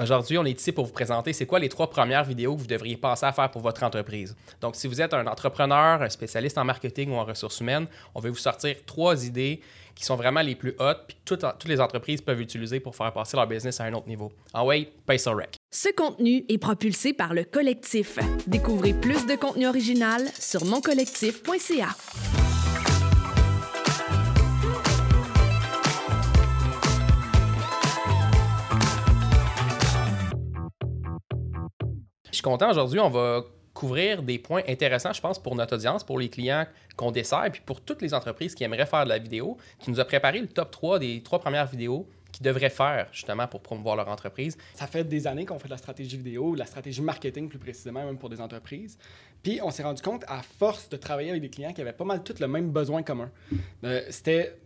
Aujourd'hui, on est ici pour vous présenter c'est quoi les trois premières vidéos que vous devriez passer à faire pour votre entreprise. Donc, si vous êtes un entrepreneur, un spécialiste en marketing ou en ressources humaines, on va vous sortir trois idées qui sont vraiment les plus hautes puis toutes, toutes les entreprises peuvent utiliser pour faire passer leur business à un autre niveau. En way, paye ça rec. Ce contenu est propulsé par le collectif. Découvrez plus de contenu original sur moncollectif.ca. content aujourd'hui, on va couvrir des points intéressants, je pense, pour notre audience, pour les clients qu'on dessert, puis pour toutes les entreprises qui aimeraient faire de la vidéo, qui nous a préparé le top 3 des trois premières vidéos qu'ils devraient faire justement pour promouvoir leur entreprise. Ça fait des années qu'on fait de la stratégie vidéo, la stratégie marketing plus précisément, même pour des entreprises. Puis on s'est rendu compte, à force de travailler avec des clients qui avaient pas mal tous le même besoin commun. Euh, C'était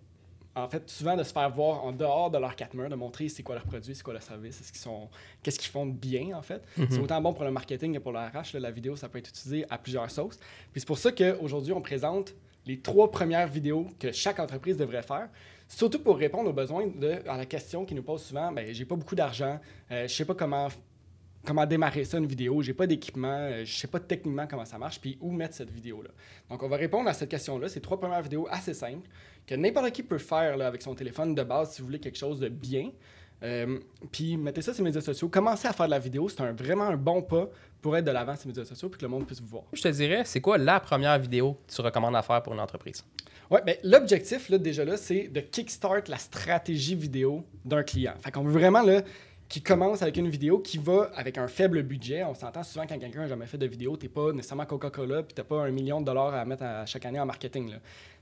en fait, souvent de se faire voir en dehors de leur quatre murs, de montrer c'est quoi leur produit, c'est quoi leur service, ce qu'ils sont, qu'est-ce qu'ils font de bien, en fait. Mhm. C'est autant bon pour le marketing que pour le RH. là, la vidéo, ça peut être utilisé à plusieurs sauces. Puis c'est pour ça qu'aujourd'hui, on présente les trois premières vidéos que chaque entreprise devrait faire. Surtout pour répondre aux besoins de, à la question qui nous pose souvent, ben, j'ai pas beaucoup d'argent, euh, je sais pas comment comment démarrer ça une vidéo, j'ai pas d'équipement, euh, je sais pas techniquement comment ça marche, puis où mettre cette vidéo-là. Donc, on va répondre à cette question-là. Ces trois premières vidéos assez simples que n'importe qui peut faire là, avec son téléphone de base si vous voulez quelque chose de bien. Euh, puis mettez ça sur les médias sociaux. Commencez à faire de la vidéo. C'est un, vraiment un bon pas pour être de l'avant sur les médias sociaux puis que le monde puisse vous voir. Je te dirais, c'est quoi la première vidéo que tu recommandes à faire pour une entreprise? Ouais, ben, l'objectif, là, déjà là, c'est de kickstart la stratégie vidéo d'un client. Fait qu'on veut vraiment, là, qui commence avec une vidéo qui va avec un faible budget. On s'entend souvent quand quelqu'un n'a jamais fait de vidéo, tu n'es pas nécessairement Coca-Cola puis tu n'as pas un million de dollars à mettre à chaque année en marketing. Là.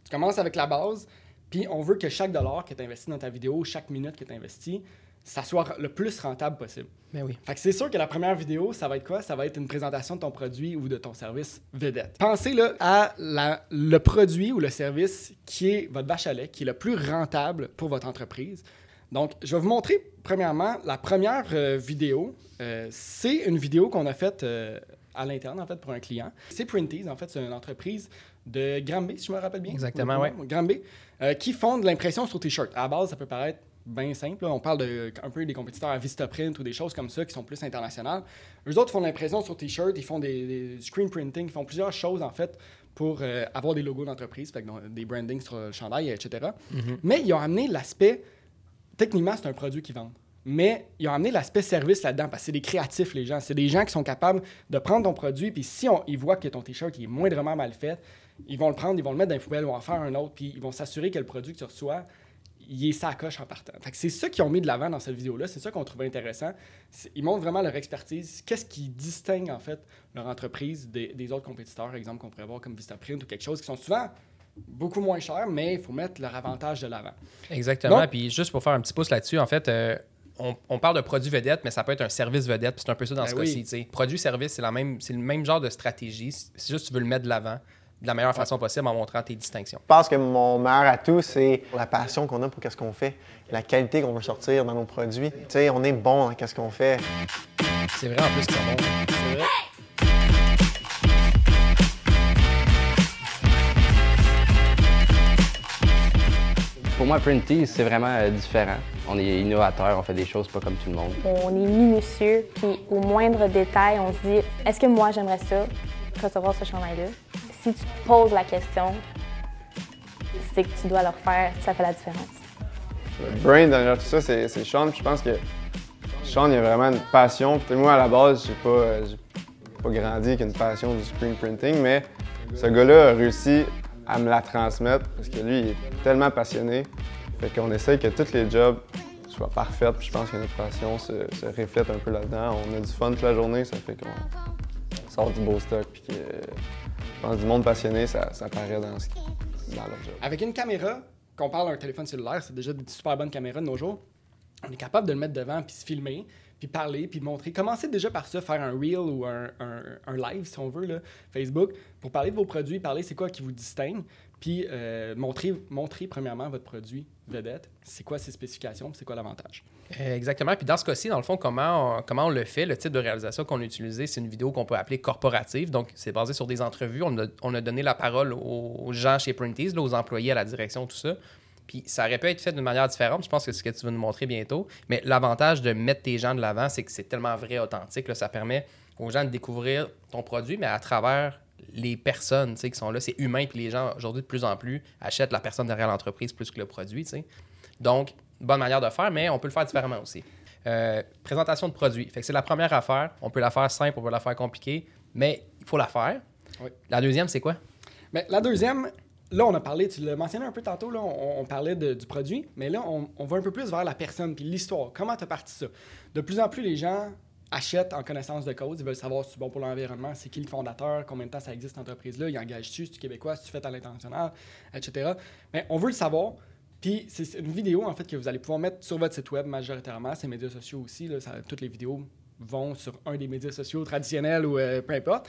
Tu commences avec la base, puis on veut que chaque dollar que tu investis dans ta vidéo, chaque minute que tu investis, ça soit le plus rentable possible. Mais oui. Fait que c'est sûr que la première vidéo, ça va être quoi? Ça va être une présentation de ton produit ou de ton service vedette. Pensez là, à la- le produit ou le service qui est votre vache à lait, qui est le plus rentable pour votre entreprise. Donc, je vais vous montrer, premièrement, la première euh, vidéo. Euh, c'est une vidéo qu'on a faite euh, à l'interne, en fait, pour un client. C'est Printies, en fait, c'est une entreprise de Granby, si je me rappelle bien. Exactement, ouais. Granby, euh, qui font de l'impression sur T-shirt. À la base, ça peut paraître bien simple. là. On parle de, un peu des compétiteurs à Vistaprint ou des choses comme ça qui sont plus internationales. Eux autres font de l'impression sur T-shirt, ils font des, des screen printing, ils font plusieurs choses, en fait, pour avoir des logos d'entreprise, des brandings sur le chandail, etc. Mais ils ont amené l'aspect techniquement, c'est un produit qu'ils vendent. Mais ils ont amené l'aspect service là-dedans parce que c'est des créatifs, les gens. C'est des gens qui sont capables de prendre ton produit, puis si on, ils voient que ton t-shirt est moindrement mal fait, ils vont le prendre, ils vont le mettre dans les poubelles ou en faire un autre, puis ils vont s'assurer que le produit que tu reçois, il est sacoche en partant. C'est ça qu'ils ont mis de l'avant dans cette vidéo-là, c'est ça qu'on trouvait intéressant. Ils montrent vraiment leur expertise, qu'est-ce qui distingue en fait leur entreprise des, autres compétiteurs, exemple, qu'on pourrait voir comme Vistaprint ou quelque chose qui sont souvent beaucoup moins chers, mais il faut mettre leur avantage de l'avant. Exactement. Donc- Puis juste pour faire un petit pouce là-dessus, en fait, euh, on, on parle de produit vedette, mais ça peut être un service vedette. puis C'est un peu ça dans Ben ce oui. cas-ci. Produit-service, c'est la même, c'est le même genre de stratégie. C'est juste que tu veux le mettre de l'avant de la meilleure façon possible en montrant tes distinctions. Je pense que mon meilleur atout, c'est la passion qu'on a pour ce qu'on fait, la qualité qu'on veut sortir dans nos produits. Tu sais, on est bon dans ce qu'on fait. C'est vrai en plus que c'est bon. C'est vrai. Pour moi, Printy, c'est vraiment euh, différent. On est innovateur, on fait des choses pas comme tout le monde. On est minutieux, puis au moindre détail, on se dit est-ce que moi j'aimerais ça, recevoir ce chandail-là? Si tu te poses la question, c'est que tu dois le refaire, ça fait la différence. Le brain derrière tout ça, c'est Sean. Puis je pense que Sean, il a vraiment une passion. Puis moi, à la base, j'ai pas, euh, j'ai pas grandi avec une passion du screen printing, mais ce gars-là a réussi à me la transmettre parce que lui, il est tellement passionné. Fait qu'on essaye que tous les jobs soient parfaits. Puis je pense que notre passion se, se reflète un peu là-dedans. On a du fun toute la journée, ça fait qu'on sort du beau stock. Puis que, je pense du monde passionné, ça, ça paraît dans, ce- dans leur job. Avec une caméra, qu'on parle d'un téléphone cellulaire, c'est déjà des super bonnes caméras de nos jours. On est capable de le mettre devant, puis se filmer, puis parler, puis montrer. Commencez déjà par ça, faire un reel ou un, live, si on veut, là, Facebook, pour parler de vos produits, parler c'est quoi qui vous distingue, puis euh, montrer, montrer premièrement votre produit vedette, c'est quoi ses spécifications, c'est quoi l'avantage? Exactement. Puis dans ce cas-ci, dans le fond, comment on, comment on le fait, le type de réalisation qu'on a utilisé, c'est une vidéo qu'on peut appeler corporative. Donc, c'est basé sur des entrevues. On a, on a donné la parole aux, aux gens chez Printies, là, aux employés à la direction, tout ça. Puis ça aurait pu être fait d'une manière différente. Je pense que c'est ce que tu vas nous montrer bientôt. Mais l'avantage de mettre tes gens de l'avant, c'est que c'est tellement vrai, authentique. Là, ça permet aux gens de découvrir ton produit, mais à travers les personnes qui sont là. C'est humain. Puis les gens, aujourd'hui, de plus en plus, achètent la personne derrière l'entreprise plus que le produit. tu sais. Donc, bonne manière de faire, mais on peut le faire différemment aussi. Euh, présentation de produit. Fait que c'est la première affaire. On peut la faire simple, on peut la faire compliquée, mais il faut la faire. Oui. La deuxième, c'est quoi? Mais la deuxième, là, on a parlé, tu l'as mentionné un peu tantôt, là, on, parlait du produit, mais là, on, va un peu plus vers la personne puis l'histoire. Comment tu as parti ça? De plus en plus, les gens achètent en connaissance de cause. Ils veulent savoir si c'est bon pour l'environnement, c'est qui le fondateur, combien de temps ça existe, cette entreprise-là, ils engagent-tu, c'est-tu québécois, c'est-tu fait à l'international, etc. Mais on veut le savoir. Puis c'est une vidéo, en fait, que vous allez pouvoir mettre sur votre site web majoritairement, ces médias sociaux aussi. Toutes les vidéos vont sur un des médias sociaux traditionnels ou euh, peu importe.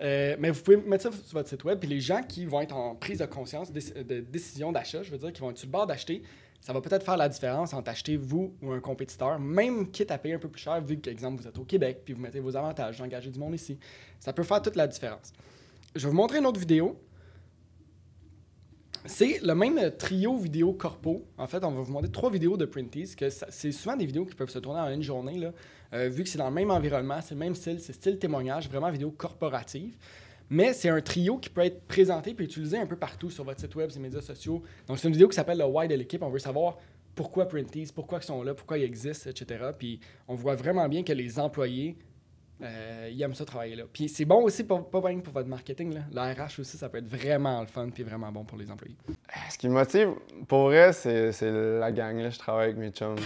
Euh, mais vous pouvez mettre ça sur votre site web, puis les gens qui vont être en prise de conscience, de, décision d'achat, je veux dire, qui vont être sur le bord d'acheter, ça va peut-être faire la différence entre acheter vous ou un compétiteur, même quitte à payer un peu plus cher, vu que, exemple, vous êtes au Québec, puis vous mettez vos avantages, engagez du monde ici. Ça peut faire toute la différence. Je vais vous montrer une autre vidéo. C'est le même trio vidéo corpo. En fait, on va vous montrer trois vidéos de Printies, que c'est souvent des vidéos qui peuvent se tourner en une journée, là, euh, vu que c'est dans le même environnement, c'est le même style, c'est style témoignage, vraiment vidéo corporative. Mais c'est un trio qui peut être présenté et utilisé un peu partout sur votre site web, sur les médias sociaux. Donc, c'est une vidéo qui s'appelle le Why de l'équipe. On veut savoir pourquoi Printies, pourquoi ils sont là, pourquoi ils existent, etc. Puis on voit vraiment bien que les employés, euh, ils aiment ça travailler là. Puis c'est bon aussi, pas bien pour votre marketing. Là. RH aussi, ça peut être vraiment le fun puis vraiment bon pour les employés. Ce qui me motive, pour vrai, c'est la gang. Là. Je travaille avec mes chums.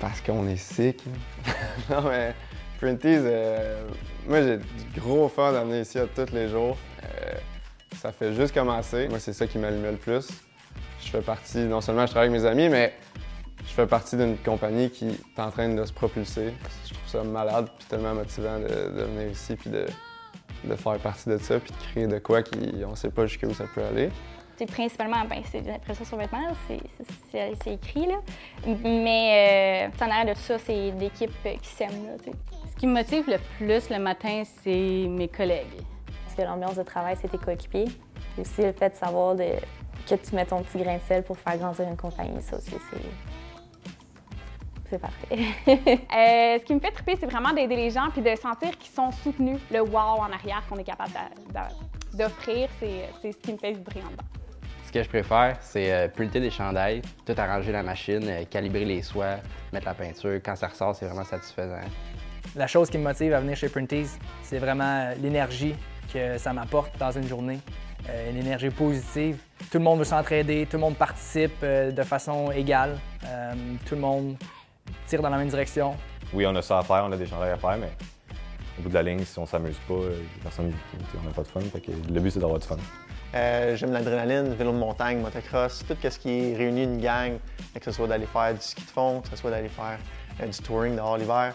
Parce qu'on est sick. non, mais Printies, euh, moi, j'ai du gros fun d'amener ici à tous les jours. Euh, ça fait juste commencer. Moi, c'est ça qui m'allumait le plus. Je fais partie, non seulement je travaille avec mes amis, mais je fais partie d'une compagnie qui est en train de se propulser. Je trouve ça malade puis tellement motivant de, de venir ici puis de, de faire partie de ça puis de créer de quoi qui on sait pas jusqu'où ça peut aller. C'est principalement, ben, c'est des impressions sur vêtements, c'est- écrit, là. Mais euh, en arrière de ça, c'est l'équipe qui s'aime, là. Ce qui me motive le plus le matin, c'est mes collègues. Parce que l'ambiance de travail, c'est tes coéquipiers. Puis aussi le fait de savoir de- que tu mets ton petit grain de sel pour faire grandir une compagnie, ça aussi, c'est... C'est parfait. Euh, ce qui me fait triper, c'est vraiment d'aider les gens puis de sentir qu'ils sont soutenus. Le wow en arrière qu'on est capable d'offrir, c'est c'est ce qui me fait vibrer en dedans. Ce que je préfère, c'est euh, printer des chandails, tout arranger la machine, euh, calibrer les soies, mettre la peinture. Quand ça ressort, c'est vraiment satisfaisant. La chose qui me motive à venir chez Printies, c'est vraiment l'énergie que ça m'apporte dans une journée. Euh, une énergie positive. Tout le monde veut s'entraider, tout le monde participe euh, de façon égale. Euh, tout le monde tire dans la même direction. Oui, on a ça à faire, on a des chandails à faire, mais au bout de la ligne, si on s'amuse pas, personne, on n'a pas de fun. Fait que le but, c'est d'avoir du fun. Euh, J'aime l'adrénaline, vélo de montagne, motocross, tout ce qui réunit une gang, que ce soit d'aller faire du ski de fond, que ce soit d'aller faire euh, du touring dehors l'hiver.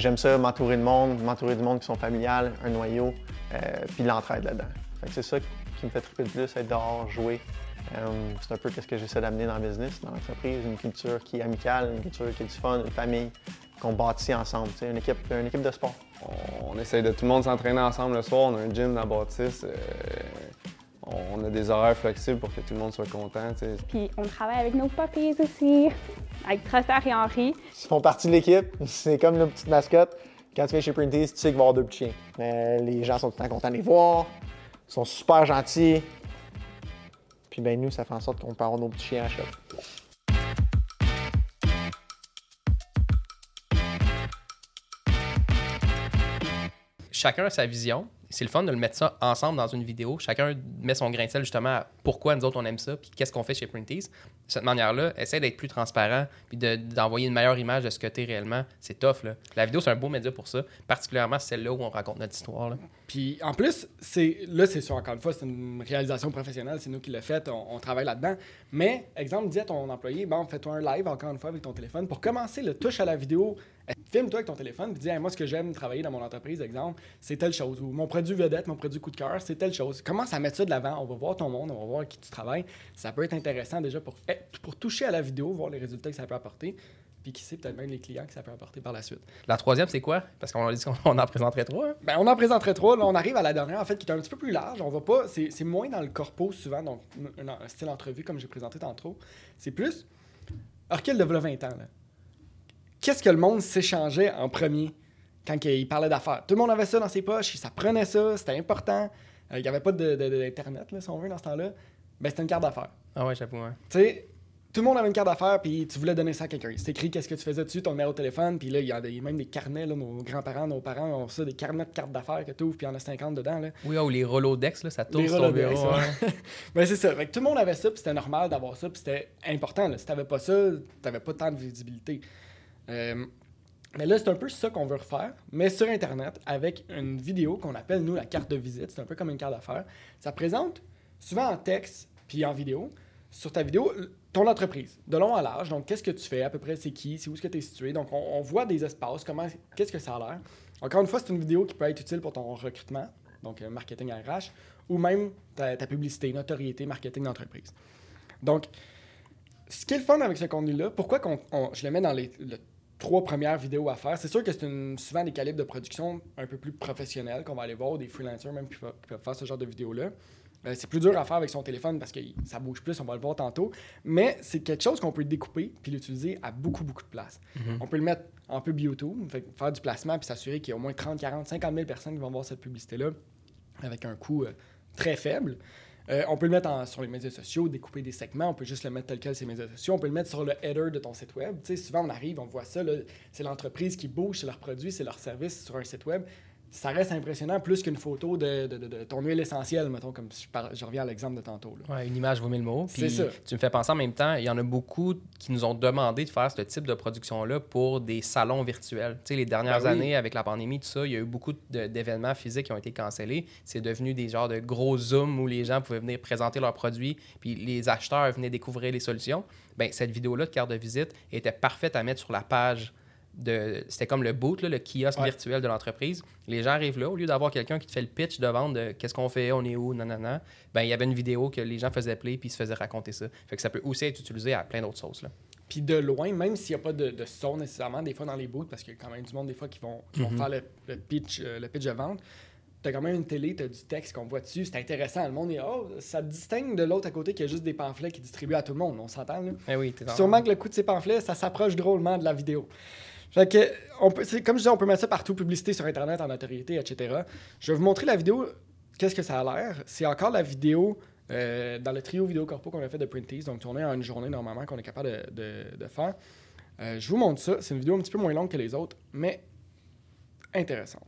J'aime ça, m'entourer de monde, m'entourer de monde qui sont familiales, un noyau, euh, puis l'entraide là-dedans. C'est ça qui me fait triper le plus, être dehors, jouer. Euh, c'est un peu ce que j'essaie d'amener dans le business, dans l'entreprise, une culture qui est amicale, une culture qui est du fun, une famille qu'on bâtit ensemble, une équipe, une équipe de sport. On, essaye de tout le monde s'entraîner ensemble le soir. On a un gym dans la bâtisse. euh, on a des horaires flexibles pour que tout le monde soit content. Puis on travaille avec nos puppies aussi, avec Trustar et Henri. Ils font partie de l'équipe, c'est comme nos petites mascottes. Quand tu viens chez Printies, tu sais qu'il va avoir deux petits chiens. Mais les gens sont tout le temps contents de les voir, ils sont super gentils. Puis ben nous, ça fait en sorte qu'on peut avoir nos petits chiens à la shop. Chacun a sa vision. C'est le fun de le mettre ça ensemble dans une vidéo. Chacun met son grain de sel justement à pourquoi nous autres on aime ça, puis qu'est-ce qu'on fait chez Printies. De cette manière-là, essaie d'être plus transparent, puis de- d'envoyer une meilleure image de ce que tu es réellement. C'est tough. Là. La vidéo, c'est un beau média pour ça, particulièrement celle-là où on raconte notre histoire. Puis en plus, c'est là, c'est sûr, encore une fois, c'est une réalisation professionnelle, c'est nous qui l'a fait, on, on travaille là-dedans. Mais, exemple, dis à ton employé, bon, fais-toi un live encore une fois avec ton téléphone. Pour commencer, le touche à la vidéo, filme-toi avec ton téléphone, puis dis, Hey, moi, ce que j'aime travailler dans mon entreprise, exemple, c'est telle chose. Ou mon produit vedette, mon produit coup de cœur, c'est telle chose. Commence à mettre ça de l'avant, on va voir ton monde, on va voir avec qui tu travailles. Ça peut être intéressant déjà pour, eh, pour toucher à la vidéo, voir les résultats que ça peut apporter. puis qui sait peut-être même les clients que ça peut apporter par la suite. La troisième, c'est quoi? Parce qu'on a dit qu'on en présenterait trois. hein? Ben, on en présenterait trois. Là, on arrive à la dernière, en fait, qui est un petit peu plus large. On va pas. C'est c'est moins dans le corpo souvent, donc un, un style entrevue comme j'ai présenté tantôt. C'est plus. Recul de v'là 20 ans. là. Qu'est-ce que le monde s'échangeait en premier quand il parlait d'affaires? Tout le monde avait ça dans ses poches, ça prenait ça, c'était important. Euh, Il n'y avait pas de- de- de- d'Internet, là, si on veut, dans ce temps-là. Ben, c'était une carte d'affaires. Ah ouais, j'avoue. Ouais. Tu sais, tout le monde avait une carte d'affaires, puis tu voulais donner ça à quelqu'un. C'est écrit qu'est-ce que tu faisais dessus, ton numéro de téléphone, puis là, il y a des- même des carnets, là, nos grands-parents, nos parents ont ça, des carnets de cartes d'affaires que tu ouvres, puis il y en a 50 dedans. Là. Oui, oh, les Rolodex, là, ça tourne sur Rolodex, bureau. ouais. ouais. ben, c'est ça. Fait que tout le monde avait ça, puis c'était normal d'avoir ça, puis c'était important. Là. Si t'avais pas ça, t'avais pas tant de visibilité. Euh, mais là, c'est un peu ça qu'on veut refaire, mais sur Internet, avec une vidéo qu'on appelle, nous, la carte de visite. C'est un peu comme une carte d'affaires. Ça présente, souvent en texte, puis en vidéo, sur ta vidéo, ton entreprise, de long à large. Donc, qu'est-ce que tu fais, à peu près, c'est qui, c'est où est-ce que tu es situé? Donc, on, voit des espaces, comment, qu'est-ce que ça a l'air. Encore une fois, c'est une vidéo qui peut être utile pour ton recrutement, donc euh, marketing RH, ou même ta, publicité, notoriété, marketing d'entreprise. Donc, ce qui est le fun avec ce contenu-là, pourquoi qu'on- on- je le mets dans les le trois premières vidéos à faire, c'est sûr que c'est une- souvent des calibres de production un peu plus professionnels qu'on va aller voir, des freelancers même qui peuvent, qui peuvent faire ce genre de vidéos-là. Euh, c'est plus dur à faire avec son téléphone parce que ça bouge plus, on va le voir tantôt. Mais c'est quelque chose qu'on peut découper puis l'utiliser à beaucoup, beaucoup de places. Mhm. On peut le mettre en pub YouTube, fait faire du placement puis s'assurer qu'il y a au moins 30, 40, 50 000 personnes qui vont voir cette publicité-là avec un coût euh, très faible. Euh, on peut le mettre sur les médias sociaux, découper des segments, on peut juste le mettre tel quel sur les médias sociaux, on peut le mettre sur le header de ton site web. Tu sais, souvent, on arrive, on voit ça, c'est l'entreprise qui bouge, c'est leur produit, c'est leur service sur un site web. Ça reste impressionnant plus qu'une photo de, de- de- de ton huile essentielle, mettons, comme je, par- je reviens à l'exemple de tantôt. là. Ouais, une image vaut mille mots. C'est Puis ça. tu me fais penser en même temps, il y en a beaucoup qui nous ont demandé de faire ce type de production-là pour des salons virtuels. Tu sais, les dernières Ben oui. années, avec la pandémie, tout ça, il y a eu beaucoup d'événements physiques qui ont été cancellés. C'est devenu des genres de gros Zooms où les gens pouvaient venir présenter leurs produits, puis les acheteurs venaient découvrir les solutions. Ben, cette vidéo-là de carte de visite était parfaite à mettre sur la page de c'était comme le boot là, le kiosque Ouais. virtuel de l'entreprise les gens arrivent là au lieu d'avoir quelqu'un qui te fait le pitch de vente de qu'est-ce qu'on fait on est où nanana ben il y avait une vidéo que les gens faisaient play puis ils se faisaient raconter ça fait que ça peut aussi être utilisé à plein d'autres sauces là Puis de loin, même s'il n'y a pas de, de son nécessairement, des fois dans les booths, parce qu'il y a quand même du monde des fois qui vont, qui vont Mhm. faire le, le pitch, euh, le pitch de vente, tu as quand même une télé, tu as du texte qu'on voit dessus, c'est intéressant. Le monde est, oh, ça te distingue de l'autre à côté qui a juste des pamphlets qui distribuent à tout le monde, on s'entend là? eh oui Sûrement que le coût de ces pamphlets, ça s'approche drôlement de la vidéo. Fait que, on peut, comme je disais, on peut mettre ça partout, publicité sur Internet, en notoriété, etc. Je vais vous montrer la vidéo, qu'est-ce que ça a l'air. C'est encore la vidéo euh, dans le trio vidéo corpo qu'on a fait de Printies, donc tourné en une journée normalement qu'on est capable de, de- de faire. Euh, je vous montre ça. C'est une vidéo un petit peu moins longue que les autres, mais intéressante.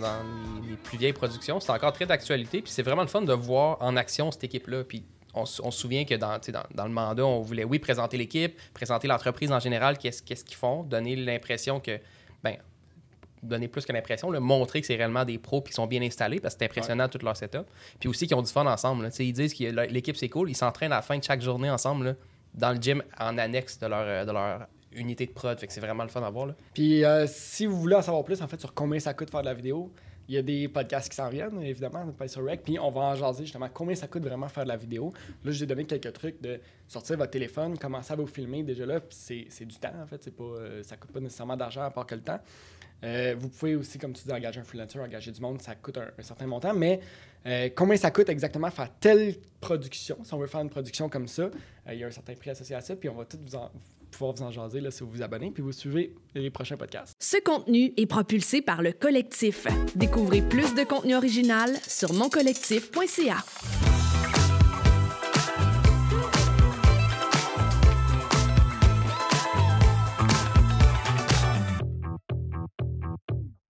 Dans, dans les, les plus vieilles productions. C'est encore très d'actualité. Puis c'est vraiment le fun de voir en action cette équipe-là. Puis on, se souvient que dans, le mandat, on voulait, oui, présenter l'équipe, présenter l'entreprise en général, qu'est-ce qu'ils font, donner l'impression que, ben, donner plus que l'impression, montrer que c'est réellement des pros qui sont bien installés parce que c'est impressionnant tout leur setup. Puis aussi qu'ils ont du fun ensemble. là. Ils disent que l'équipe c'est cool, ils s'entraînent à la fin de chaque journée ensemble là, dans le gym en annexe de leur, euh, de leur unité de prod. C'est vraiment le fun à voir. Là. Puis euh, si vous voulez en savoir plus en fait sur combien ça coûte faire de la vidéo, il y a des podcasts qui s'en viennent, évidemment, pas sur Rec. Puis on va en jaser justement combien ça coûte vraiment faire de la vidéo. Là, je vous ai donné quelques trucs de sortir votre téléphone, commencer à vous filmer déjà là. Puis c'est, du temps en fait, c'est pas, euh, ça coûte pas nécessairement d'argent à part que le temps. Euh, vous pouvez aussi, comme tu dis, engager un freelancer, engager du monde, ça coûte un, certain montant, mais combien ça coûte exactement faire telle production, si on veut faire une production comme ça, il y a un certain prix associé à ça, puis on va tout vous en- pouvoir vous en jaser là, si vous vous abonnez, puis vous suivez les prochains podcasts. Ce contenu est propulsé par le collectif. Découvrez plus de contenu original sur moncollectif.ca.